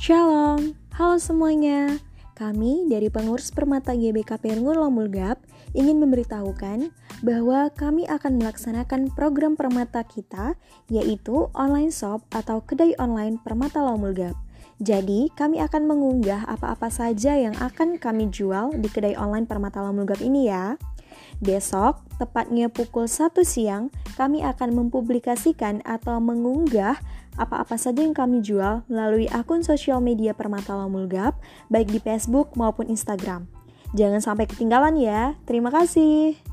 Shalom, halo semuanya. Kami dari pengurus Permata GBK Perngun Lomulgap ingin memberitahukan bahwa kami akan melaksanakan program Permata kita yaitu online shop atau kedai online Permata Lomulgap. Jadi, kami akan mengunggah apa-apa saja yang akan kami jual di kedai online Permata Lomulgap ini ya. Besok, tepatnya pukul 1 siang, kami akan mempublikasikan atau mengunggah apa-apa saja yang kami jual melalui akun sosial media Permata Lomulgap, baik di Facebook maupun Instagram. Jangan sampai ketinggalan ya. Terima kasih.